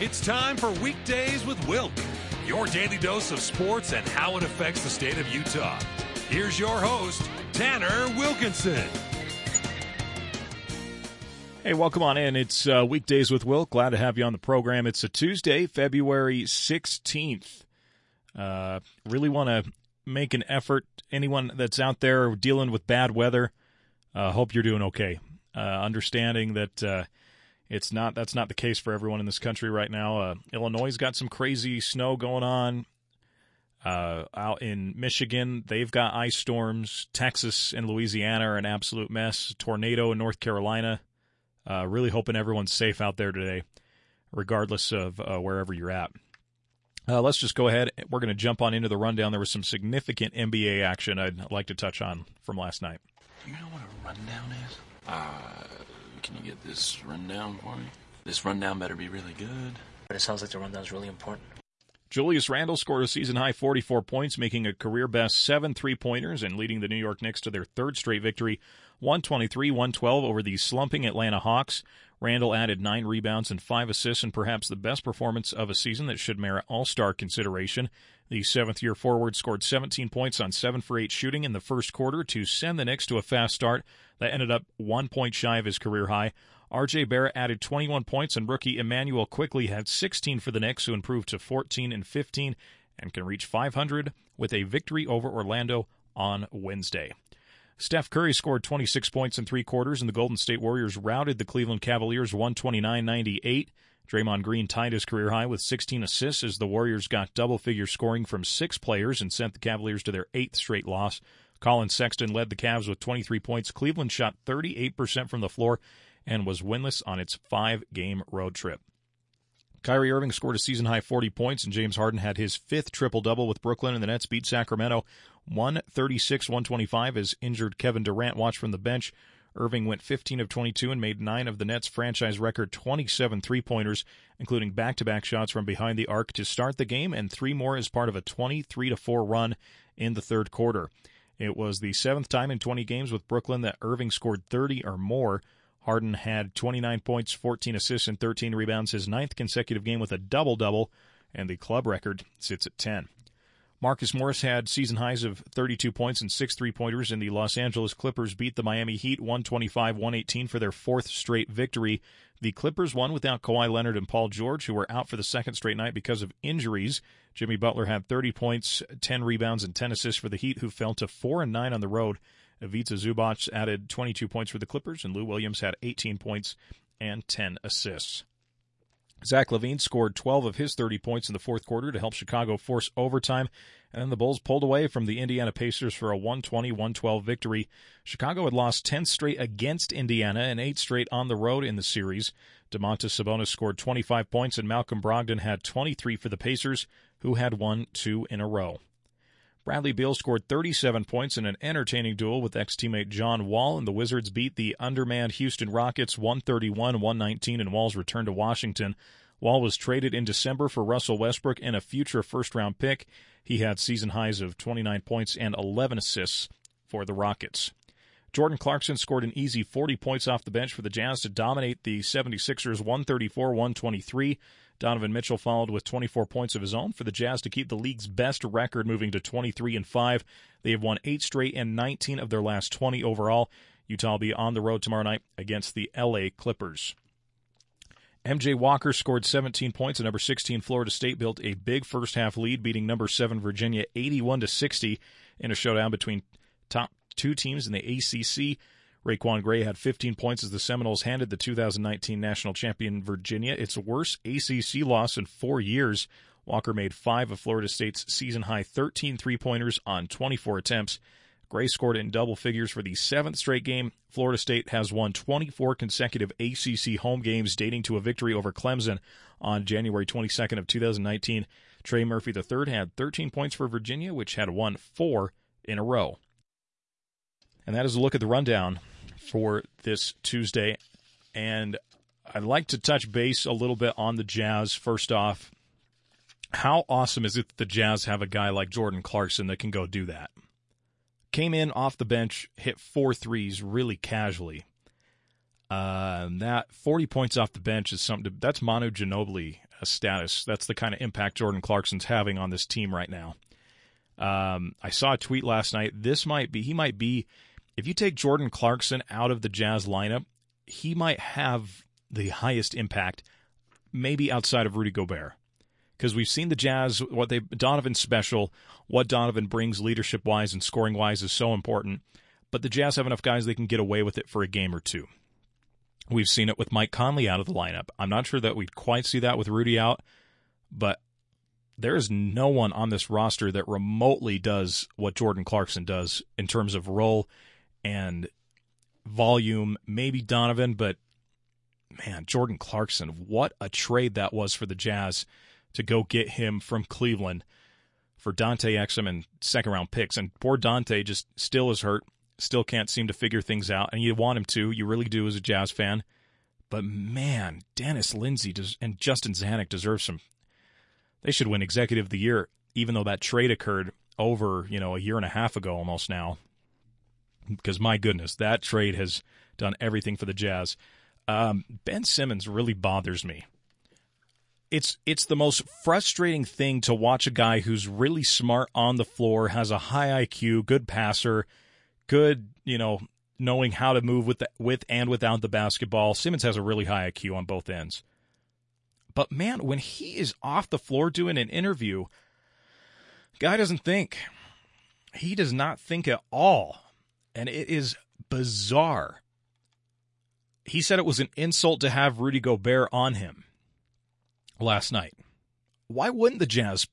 It's time for Weekdays with Wilk, your daily dose of sports and how it affects the state of Utah. Here's your host, Tanner Wilkinson. Hey, welcome on in. It's uh, Weekdays with Wilk. Glad to have you on the program. It's a Tuesday, February 16th. Uh, really want to make an effort. Anyone that's out there dealing with bad weather, uh, hope you're doing okay. Uh, understanding that uh, it's not that's not the case for everyone in this country right now. Uh, Illinois got some crazy snow going on. Uh, out in Michigan, they've got ice storms. Texas and Louisiana are an absolute mess. Tornado in North Carolina. Uh, really hoping everyone's safe out there today, regardless of wherever you're at. Uh, let's just go ahead. We're going to jump on into the rundown. There was some significant NBA action I'd like to touch on from last night. Do you know what a rundown is? Uh, can you get this rundown for me? This rundown better be really good. But it sounds like the rundown's really important. Julius Randle scored a season high 44 points, making a career best seven three pointers and leading the New York Knicks to their third straight victory, 123 112 over the slumping Atlanta Hawks. Randle added nine rebounds and five assists and perhaps the best performance of a season that should merit all star consideration. The seventh year forward scored 17 points on 7 for 8 shooting in the first quarter to send the Knicks to a fast start that ended up one point shy of his career high. RJ Barrett added 21 points, and rookie Immanuel Quickley had 16 for the Knicks, who improved to 14 and 15 and can reach 500 with a victory over Orlando on Wednesday. Steph Curry scored 26 points in three quarters, and the Golden State Warriors routed the Cleveland Cavaliers 129 98. Draymond Green tied his career high with 16 assists as the Warriors got double figure scoring from six players and sent the Cavaliers to their eighth straight loss. Collin Sexton led the Cavs with 23 points. Cleveland shot 38% from the floor and was winless on its five game road trip. Kyrie Irving scored a season high 40 points, and James Harden had his fifth triple double with Brooklyn, and the Nets beat Sacramento 136 125 as injured Kevin Durant watched from the bench. Irving went 15 of 22 and made nine of the Nets' franchise record 27 three pointers, including back to back shots from behind the arc to start the game, and three more as part of a 23 4 run in the third quarter. It was the seventh time in 20 games with Brooklyn that Irving scored 30 or more. Harden had 29 points, 14 assists, and 13 rebounds, his ninth consecutive game with a double double, and the club record sits at 10. Marcus Morris had season highs of 32 points and six three pointers, and the Los Angeles Clippers beat the Miami Heat 125 118 for their fourth straight victory. The Clippers won without Kawhi Leonard and Paul George, who were out for the second straight night because of injuries. Jimmy Butler had 30 points, 10 rebounds, and 10 assists for the Heat, who fell to 4 and 9 on the road. Ivica Zubac added 22 points for the Clippers, and Lou Williams had 18 points and 10 assists. Zach LaVine scored 12 of his 30 points in the fourth quarter to help Chicago force overtime, and then the Bulls pulled away from the Indiana Pacers for a 120-112 victory. Chicago had lost 10 straight against Indiana and 8 straight on the road in the series. Domantas Sabonis scored 25 points, and Malcolm Brogdon had 23 for the Pacers, who had won two in a row. Bradley Beal scored 37 points in an entertaining duel with ex-teammate John Wall, and the Wizards beat the undermanned Houston Rockets 131-119 in Wall's return to Washington. Wall was traded in December for Russell Westbrook and a future first-round pick. He had season highs of 29 points and 11 assists for the Rockets. Jordan Clarkson scored an easy 40 points off the bench for the Jazz to dominate the 76ers 134-123. Donovan Mitchell followed with 24 points of his own for the Jazz to keep the league's best record moving to 23 and 5. They have won 8 straight and 19 of their last 20 overall. Utah will be on the road tomorrow night against the LA Clippers. MJ Walker scored 17 points and number 16 Florida State built a big first half lead beating number 7 Virginia 81 to 60 in a showdown between top two teams in the ACC. RaiQuan Gray had 15 points as the Seminoles handed the 2019 national champion Virginia its worst ACC loss in four years. Walker made five of Florida State's season high 13 three pointers on 24 attempts. Gray scored in double figures for the seventh straight game. Florida State has won 24 consecutive ACC home games dating to a victory over Clemson on January 22nd of 2019. Trey Murphy III had 13 points for Virginia, which had won four in a row. And that is a look at the rundown for this Tuesday. And I'd like to touch base a little bit on the Jazz. First off, how awesome is it that the Jazz have a guy like Jordan Clarkson that can go do that? Came in off the bench, hit four threes really casually. Uh, that 40 points off the bench is something to, that's Manu Ginobili status. That's the kind of impact Jordan Clarkson's having on this team right now. Um, I saw a tweet last night. This might be, he might be, if you take Jordan Clarkson out of the Jazz lineup, he might have the highest impact, maybe outside of Rudy Gobert. Because we've seen the Jazz, what they, Donovan special, what Donovan brings leadership wise and scoring wise is so important. But the Jazz have enough guys they can get away with it for a game or two. We've seen it with Mike Conley out of the lineup. I'm not sure that we'd quite see that with Rudy out, but there is no one on this roster that remotely does what Jordan Clarkson does in terms of role and volume. Maybe Donovan, but man, Jordan Clarkson, what a trade that was for the Jazz to go get him from Cleveland for Dante Exum and second round picks. And poor Dante just still is hurt, still can't seem to figure things out. And you want him to, you really do as a Jazz fan. But man, Dennis Lindsey and Justin Zanik deserve some they should win Executive of the Year, even though that trade occurred over, you know, a year and a half ago almost now. Because my goodness, that trade has done everything for the Jazz. Um, ben Simmons really bothers me. It's it's the most frustrating thing to watch a guy who's really smart on the floor, has a high IQ, good passer, good, you know, knowing how to move with the, with and without the basketball. Simmons has a really high IQ on both ends. But man, when he is off the floor doing an interview, guy doesn't think. He does not think at all. And it is bizarre. He said it was an insult to have Rudy Gobert on him last night. Why wouldn't the Jazz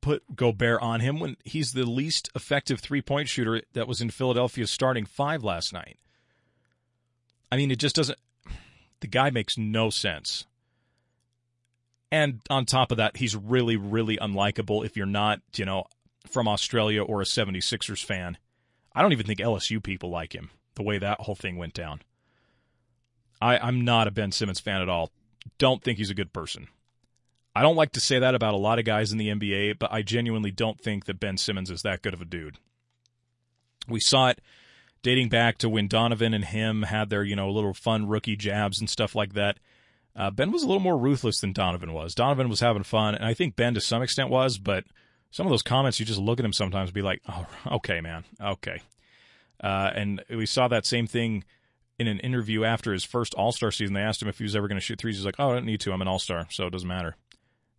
put Gobert on him when he's the least effective three point shooter that was in Philadelphia's starting five last night? I mean, it just doesn't. The guy makes no sense. And on top of that, he's really, really unlikable if you're not, you know, from Australia or a 76ers fan. I don't even think LSU people like him, the way that whole thing went down. I, I'm not a Ben Simmons fan at all. Don't think he's a good person. I don't like to say that about a lot of guys in the NBA, but I genuinely don't think that Ben Simmons is that good of a dude. We saw it dating back to when Donovan and him had their, you know, little fun rookie jabs and stuff like that. Uh, ben was a little more ruthless than Donovan was. Donovan was having fun, and I think Ben to some extent was, but some of those comments, you just look at them sometimes and be like, oh, okay, man, okay. Uh, and we saw that same thing in an interview after his first All Star season. They asked him if he was ever going to shoot threes. He's like, oh, I don't need to. I'm an All Star, so it doesn't matter.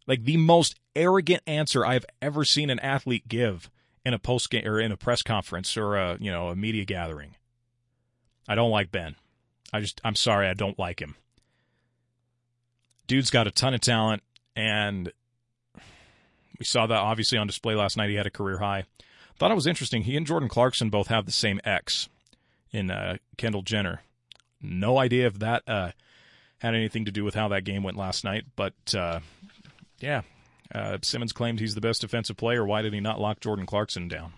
Like the most arrogant answer I've ever seen an athlete give in a post game or in a press conference or a you know a media gathering. I don't like Ben. I just I'm sorry I don't like him. Dude's got a ton of talent, and we saw that obviously on display last night. He had a career high. Thought it was interesting. He and Jordan Clarkson both have the same ex in uh, Kendall Jenner. No idea if that uh, had anything to do with how that game went last night, but uh, yeah, uh, Simmons claimed he's the best defensive player. Why did he not lock Jordan Clarkson down?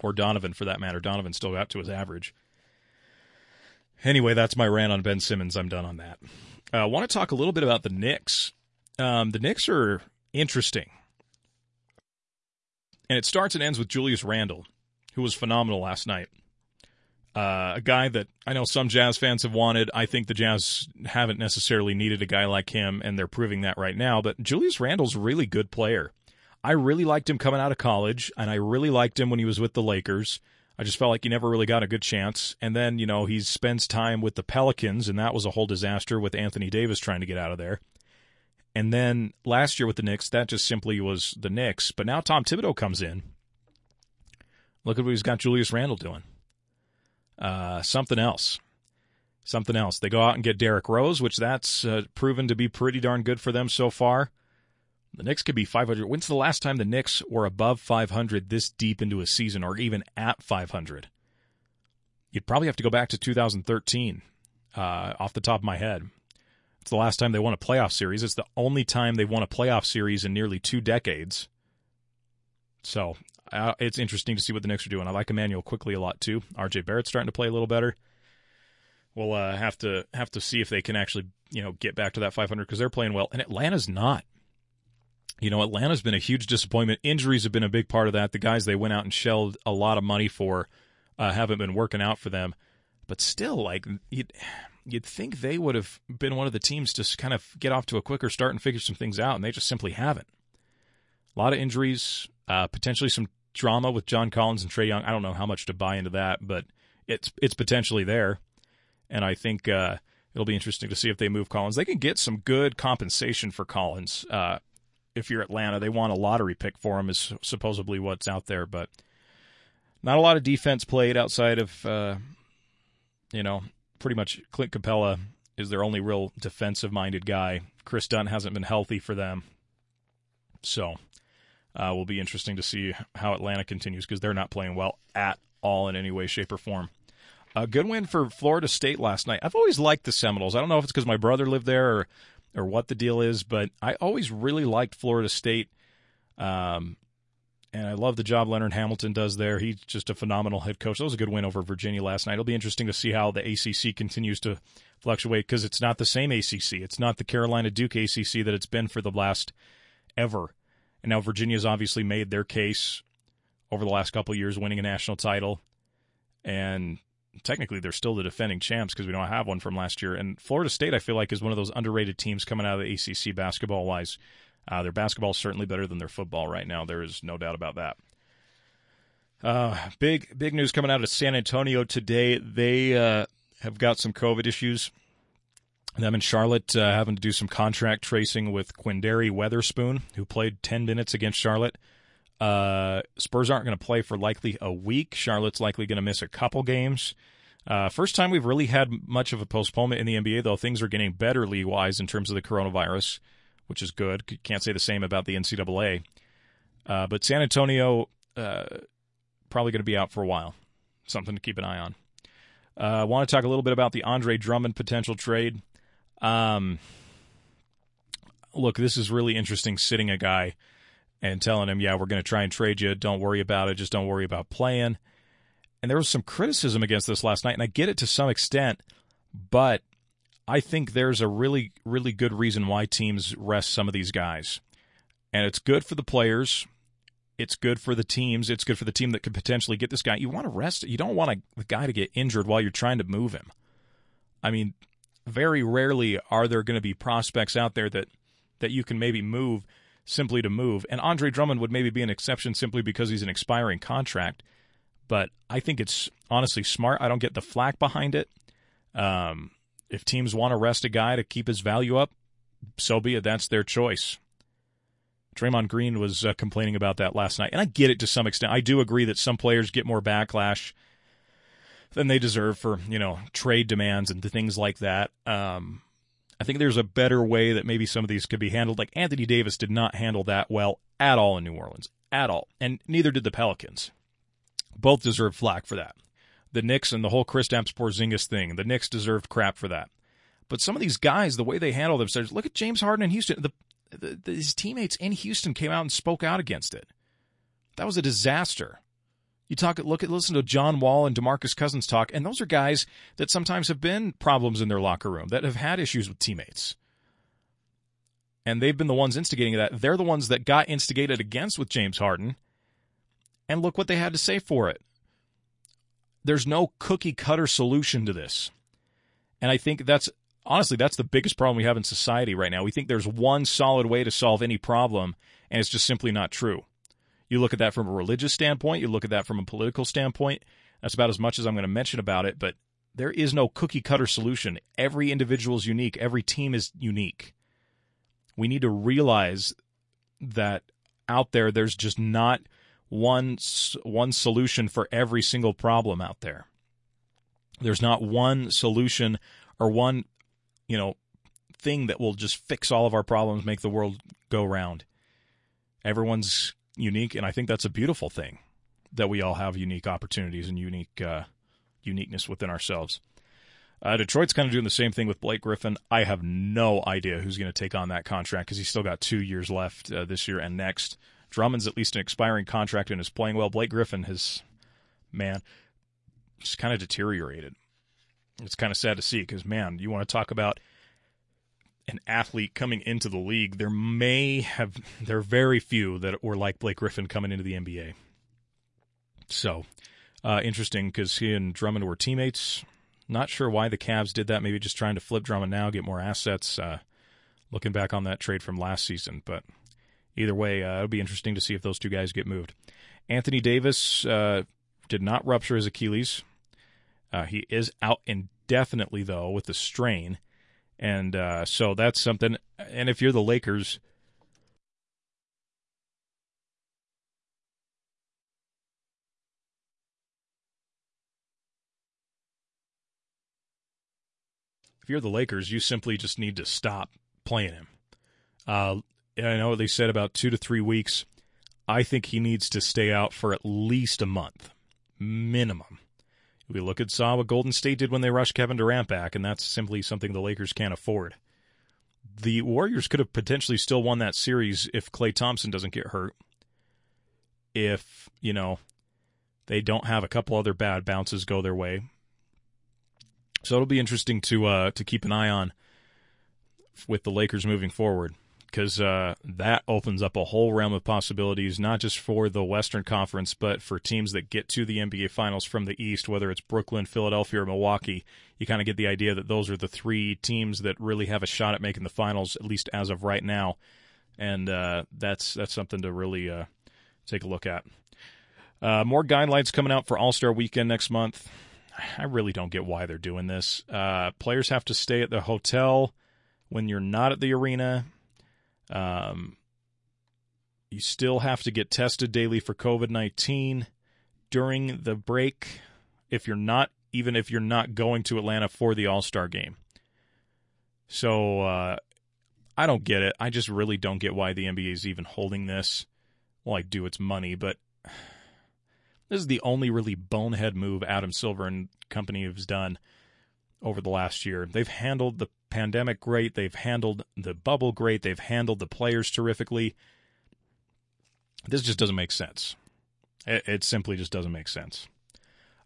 Or Donovan, for that matter. Donovan still got to his average. Anyway, that's my rant on Ben Simmons. I'm done on that. I uh, want to talk a little bit about the Knicks. Um, the Knicks are interesting. And it starts and ends with Julius Randle, who was phenomenal last night. Uh, a guy that I know some Jazz fans have wanted. I think the Jazz haven't necessarily needed a guy like him, and they're proving that right now. But Julius Randle's a really good player. I really liked him coming out of college, and I really liked him when he was with the Lakers. I just felt like he never really got a good chance. And then, you know, he spends time with the Pelicans, and that was a whole disaster with Anthony Davis trying to get out of there. And then last year with the Knicks, that just simply was the Knicks. But now Tom Thibodeau comes in. Look at what he's got Julius Randle doing. Uh, something else. Something else. They go out and get Derrick Rose, which that's uh, proven to be pretty darn good for them so far. The Knicks could be 500. When's the last time the Knicks were above 500 this deep into a season or even at 500? You'd probably have to go back to 2013 uh, off the top of my head. It's the last time they won a playoff series. It's the only time they won a playoff series in nearly two decades. So uh, it's interesting to see what the Knicks are doing. I like Immanuel Quickley a lot too. RJ Barrett's starting to play a little better. We'll uh, have to have to see if they can actually you know get back to that 500 because they're playing well, and Atlanta's not you know, Atlanta's been a huge disappointment. Injuries have been a big part of that. The guys they went out and shelled a lot of money for uh, haven't been working out for them. But still, like, you'd think they would have been one of the teams to kind of get off to a quicker start and figure some things out, and they just simply haven't. A lot of injuries, uh, potentially some drama with John Collins and Trae Young. I don't know how much to buy into that, but it's it's potentially there, and I think uh, it'll be interesting to see if they move Collins. They can get some good compensation for Collins. Uh, if you're Atlanta, they want a lottery pick for him, is supposedly what's out there, but not a lot of defense played outside of, uh, you know, pretty much Clint Capela is their only real defensive minded guy. Kris Dunn hasn't been healthy for them. So uh, will be interesting to see how Atlanta continues because they're not playing well at all in any way, shape, or form. A good win for Florida State last night. I've always liked the Seminoles. I don't know if it's because my brother lived there or or what the deal is, but I always really liked Florida State. Um, and I love the job Leonard Hamilton does there. He's just a phenomenal head coach. That was a good win over Virginia last night. It'll be interesting to see how the ACC continues to fluctuate because it's not the same ACC. It's not the Carolina Duke ACC that it's been for the last ever. And now Virginia's obviously made their case over the last couple years, winning a national title. And technically, they're still the defending champs because we don't have one from last year. And Florida State, I feel like, is one of those underrated teams coming out of the ACC basketball wise. Uh, their basketball is certainly better than their football right now. There is no doubt about that. Uh, big big news coming out of San Antonio today. They uh, have got some COVID issues. Them and Charlotte uh, having to do some contract tracing with Quinndary Weatherspoon, who played 10 minutes against Charlotte. Uh, Spurs aren't going to play for likely a week. Charlotte's likely going to miss a couple games. Uh, first time we've really had much of a postponement in the NBA, though things are getting better league wise in terms of the coronavirus which is good. Can't say the same about the NCAA. Uh, but San Antonio uh, probably going to be out for a while. Something to keep an eye on. Uh, I want to talk a little bit about the Andre Drummond potential trade. Um, look, this is really interesting. Sitting a guy and telling him, "Yeah, we're going to try and trade you. Don't worry about it. Just don't worry about playing." And there was some criticism against this last night, and I get it to some extent, but I think there's a really, really good reason why teams rest some of these guys. And it's good for the players. It's good for the teams. It's good for the team that could potentially get this guy. You want to rest. You don't want a, the guy to get injured while you're trying to move him. I mean, very rarely are there going to be prospects out there that that you can maybe move simply to move. And Andre Drummond would maybe be an exception simply because he's an expiring contract. But I think it's honestly smart. I don't get the flack behind it. Um, if teams want to rest a guy to keep his value up, so be it. That's their choice. Draymond Green was uh, complaining about that last night, and I get it to some extent. I do agree that some players get more backlash than they deserve for you know trade demands and things like that. Um, I think there's a better way that maybe some of these could be handled. Like Anthony Davis did not handle that well at all in New Orleans, at all, and neither did the Pelicans. Both deserve flack for that the Knicks and the whole Chris Kristaps Porzingis thing. The Knicks deserved crap for that. But some of these guys, the way they handle themselves, look at James Harden in Houston. The, the, the, his teammates in Houston came out and spoke out against it. That was a disaster. You talk, look at, listen to John Wall and DeMarcus Cousins talk, and those are guys that sometimes have been problems in their locker room, that have had issues with teammates. And they've been the ones instigating that. They're the ones that got instigated against with James Harden. And look what they had to say for it there's no cookie cutter solution to this. And I think that's honestly that's the biggest problem we have in society right now. We think there's one solid way to solve any problem and it's just simply not true. You look at that from a religious standpoint, you look at that from a political standpoint, that's about as much as I'm going to mention about it, but there is no cookie cutter solution. Every individual is unique, every team is unique. We need to realize that out there there's just not one one solution for every single problem out there. There's not one solution or one, you know, thing that will just fix all of our problems, make the world go round. Everyone's unique, and I think that's a beautiful thing that we all have unique opportunities and unique uh, uniqueness within ourselves. Uh, Detroit's kind of doing the same thing with Blake Griffin. I have no idea who's going to take on that contract because he's still got two years left uh, this year and next. Drummond's at least an expiring contract and is playing well. Blake Griffin has, man, just kind of deteriorated. It's kind of sad to see because, man, you want to talk about an athlete coming into the league. There may have, there are very few that were like Blake Griffin coming into the NBA. So, uh, interesting because he and Drummond were teammates. Not sure why the Cavs did that. Maybe just trying to flip Drummond now, get more assets. Uh, looking back on that trade from last season, but either way, uh, it'll be interesting to see if those two guys get moved. Anthony Davis uh, did not rupture his Achilles. Uh, he is out indefinitely though with the strain, and uh, so that's something. And if you're the Lakers. If you're the Lakers, you simply just need to stop playing him. I know they said about two to three weeks. I think he needs to stay out for at least a month, minimum. We look at saw what Golden State did when they rushed Kevin Durant back, and that's simply something the Lakers can't afford. The Warriors could have potentially still won that series if Klay Thompson doesn't get hurt. If, you know, they don't have a couple other bad bounces go their way. So it'll be interesting to uh, to keep an eye on with the Lakers moving forward because uh, that opens up a whole realm of possibilities, not just for the Western Conference, but for teams that get to the NBA Finals from the East, whether it's Brooklyn, Philadelphia, or Milwaukee. You kind of get the idea that those are the three teams that really have a shot at making the finals, at least as of right now, and uh, that's that's something to really uh, take a look at. Uh, more guidelines coming out for All Star Weekend next month. I really don't get why they're doing this. Uh, players have to stay at the hotel when you're not at the arena. Um, you still have to get tested daily for COVID 19 during the break if you're not, even if you're not going to Atlanta for the All Star game. So uh, I don't get it. I just really don't get why the NBA is even holding this. Well, I do, it's money, but this is the only really bonehead move Adam Silver and company has done over the last year. They've handled the pandemic great. They've handled the bubble great. They've handled the players terrifically. This just doesn't make sense. It, it simply just doesn't make sense.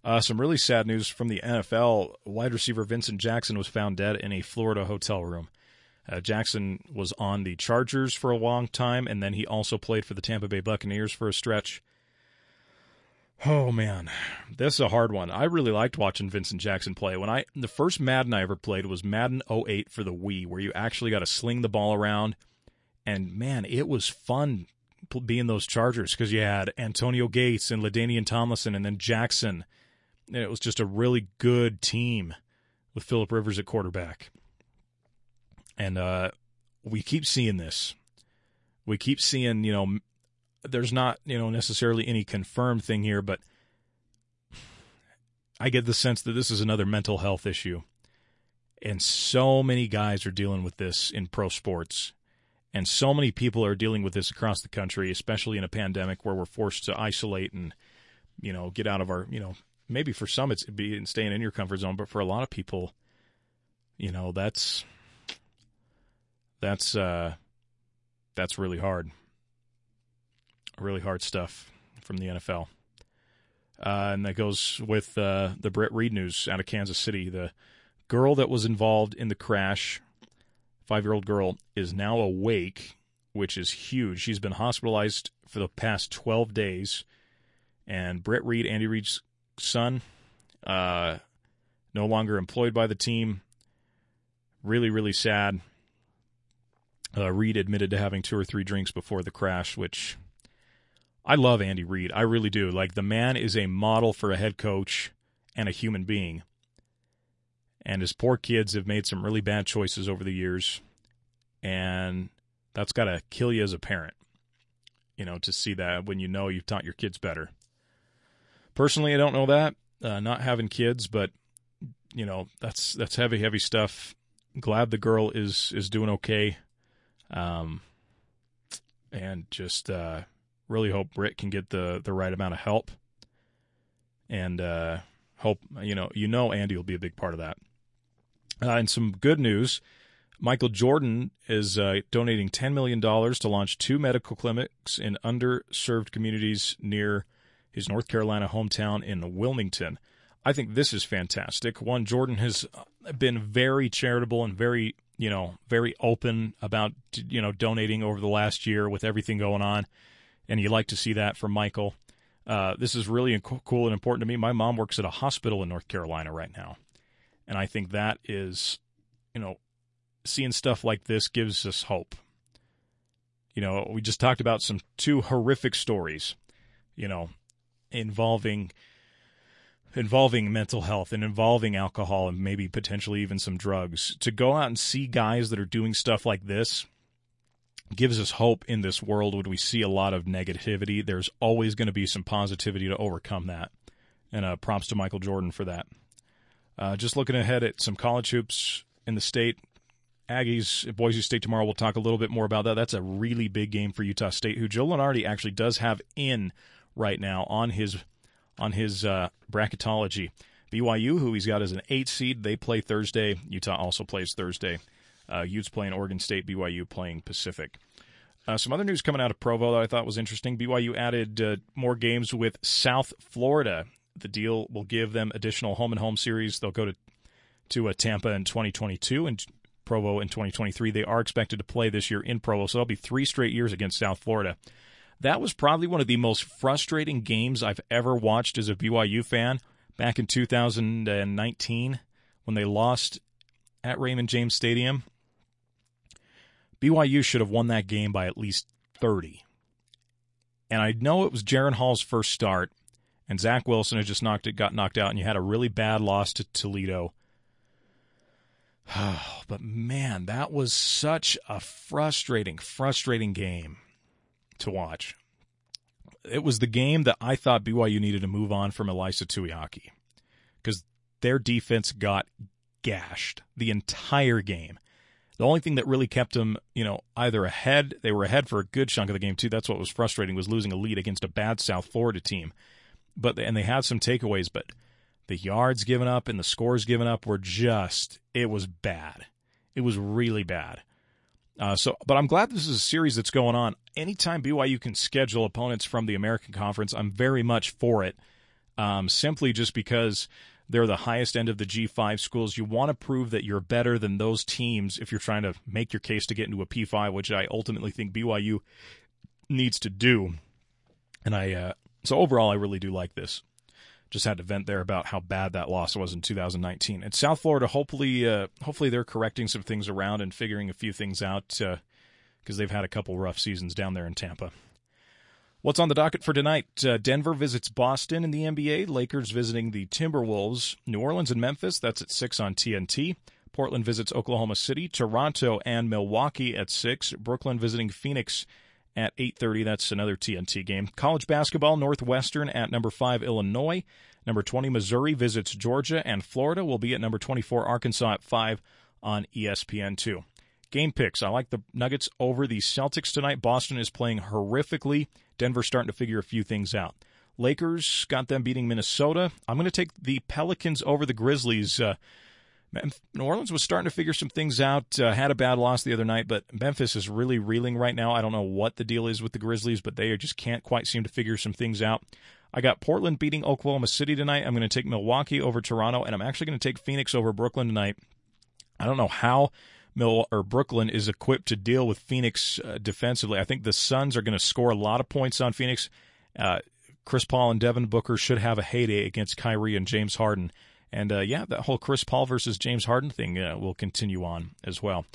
Uh, some really sad news from the NFL. Wide receiver Vincent Jackson was found dead in a Florida hotel room. Uh, Jackson was on the Chargers for a long time, and then he also played for the Tampa Bay Buccaneers for a stretch. Oh man, this is a hard one. I really liked watching Vincent Jackson play. When I the first Madden I ever played was Madden 08 for the Wii, where you actually got to sling the ball around, and man, it was fun being those Chargers because you had Antonio Gates and LaDainian Tomlinson, and then Jackson. And it was just a really good team with Philip Rivers at quarterback, and uh, we keep seeing this. We keep seeing, you know, there's not you know necessarily any confirmed thing here, but I get the sense that this is another mental health issue, and so many guys are dealing with this in pro sports, and so many people are dealing with this across the country, especially in a pandemic where we're forced to isolate and you know get out of our you know maybe for some it's being staying in your comfort zone, but for a lot of people, you know that's that's uh that's really hard really hard stuff from the NFL. Uh, and that goes with uh, the Britt Reid news out of Kansas City. The girl that was involved in the crash, five year old girl, is now awake, which is huge. She's been hospitalized for the past 12 days. And Britt Reid, Andy Reid's son, uh, no longer employed by the team. Really, really sad. Uh, Reid admitted to having two or three drinks before the crash, which I love Andy Reid. I really do. Like the man is a model for a head coach and a human being. And his poor kids have made some really bad choices over the years. And that's got to kill you as a parent, you know, to see that when you know you've taught your kids better. Personally, I don't know that, uh, not having kids, but you know, that's that's heavy, heavy stuff. Glad the girl is is doing okay, um, and just uh, really hope Britt can get the the right amount of help, and uh, hope you know you know Andy will be a big part of that. Uh, and some good news. Michael Jordan is uh, donating $10 million to launch two medical clinics in underserved communities near his North Carolina hometown in Wilmington. I think this is fantastic. One, Jordan has been very charitable and very, you know, very open about, you know, donating over the last year with everything going on and you like to see that from Michael. Uh, this is really cool and important to me. My mom works at a hospital in North Carolina right now, And I think that is, you know, seeing stuff like this gives us hope. You know, we just talked about some two horrific stories, you know, involving involving mental health and involving alcohol and maybe potentially even some drugs. To go out and see guys that are doing stuff like this gives us hope in this world when we see a lot of negativity. There's always going to be some positivity to overcome that. And uh, props to Michael Jordan for that. Uh, just looking ahead at some college hoops in the state. Aggies, at Boise State tomorrow. We'll talk a little bit more about that. That's a really big game for Utah State, who Joe Lunardi actually does have in right now on his on his uh, bracketology. BYU, who he's got as an eight seed, they play Thursday. Utah also plays Thursday. Uh, Utes playing Oregon State, BYU playing Pacific. Uh, some other news coming out of Provo that I thought was interesting. BYU added uh, more games with South Florida. The deal will give them additional home and home series. They'll go to to uh, Tampa in 2022 and Provo in 2023. They are expected to play this year in Provo, so that'll be three straight years against South Florida. That was probably one of the most frustrating games I've ever watched as a BYU fan back in 2019 when they lost at Raymond James Stadium. BYU should have won that game by at least 30. And I know it was Jaren Hall's first start, and Zach Wilson had just knocked it, got knocked out, and you had a really bad loss to Toledo. but man, that was such a frustrating, frustrating game to watch. It was the game that I thought BYU needed to move on from Ilaisa Tuiaki because their defense got gashed the entire game. The only thing that really kept them, you know, either ahead, they were ahead for a good chunk of the game too. That's what was frustrating was losing a lead against a bad South Florida team. But and they had some takeaways, but the yards given up and the scores given up were just it was bad. It was really bad. Uh, so, but I'm glad this is a series that's going on. Anytime BYU can schedule opponents from the American Conference, I'm very much for it. Um, simply just because they're the highest end of the G5 schools. You want to prove that you're better than those teams if you're trying to make your case to get into a P5, which I ultimately think BYU needs to do. And I, uh, so overall, I really do like this. Just had to vent there about how bad that loss was in 2019. And South Florida, hopefully, uh, hopefully they're correcting some things around and figuring a few things out because uh, they've had a couple rough seasons down there in Tampa. What's on the docket for tonight? Uh, Denver visits Boston in the NBA. Lakers visiting the Timberwolves. New Orleans and Memphis. That's at six on TNT. Portland visits Oklahoma City. Toronto and Milwaukee at six. Brooklyn visiting Phoenix at 8.30. That's another TNT game. College basketball, Northwestern at number 5, Illinois. Number 20, Missouri visits Georgia, and Florida will be at number 24, Arkansas at 5 on ESPN2. Game picks. I like the Nuggets over the Celtics tonight. Boston is playing horrifically. Denver's starting to figure a few things out. Lakers got them beating Minnesota. I'm going to take the Pelicans over the Grizzlies. Uh, New Orleans was starting to figure some things out. Uh, had a bad loss the other night, but Memphis is really reeling right now. I don't know what the deal is with the Grizzlies, but they just can't quite seem to figure some things out. I got Portland beating Oklahoma City tonight. I'm going to take Milwaukee over Toronto, and I'm actually going to take Phoenix over Brooklyn tonight. I don't know how Mil or Brooklyn is equipped to deal with Phoenix uh, defensively. I think the Suns are going to score a lot of points on Phoenix. Uh, Chris Paul and Devin Booker should have a heyday against Kyrie and James Harden. And uh, yeah, that whole Chris Paul versus James Harden thing uh, will continue on as well.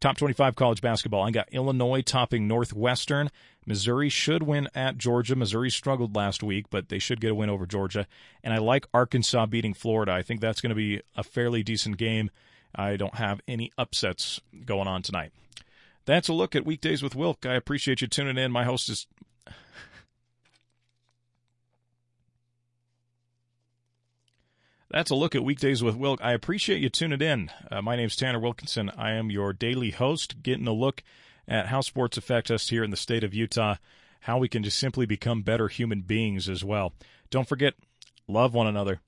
Top 25 college basketball. I got Illinois topping Northwestern. Missouri should win at Georgia. Missouri struggled last week, but they should get a win over Georgia. And I like Arkansas beating Florida. I think that's going to be a fairly decent game. I don't have any upsets going on tonight. That's a look at weekdays with Wilk. I appreciate you tuning in. My host is That's a look at weekdays with Wilk. I appreciate you tuning in. Uh, my name's Tanner Wilkinson. I am your daily host, getting a look at how sports affect us here in the state of Utah, how we can just simply become better human beings as well. Don't forget, love one another.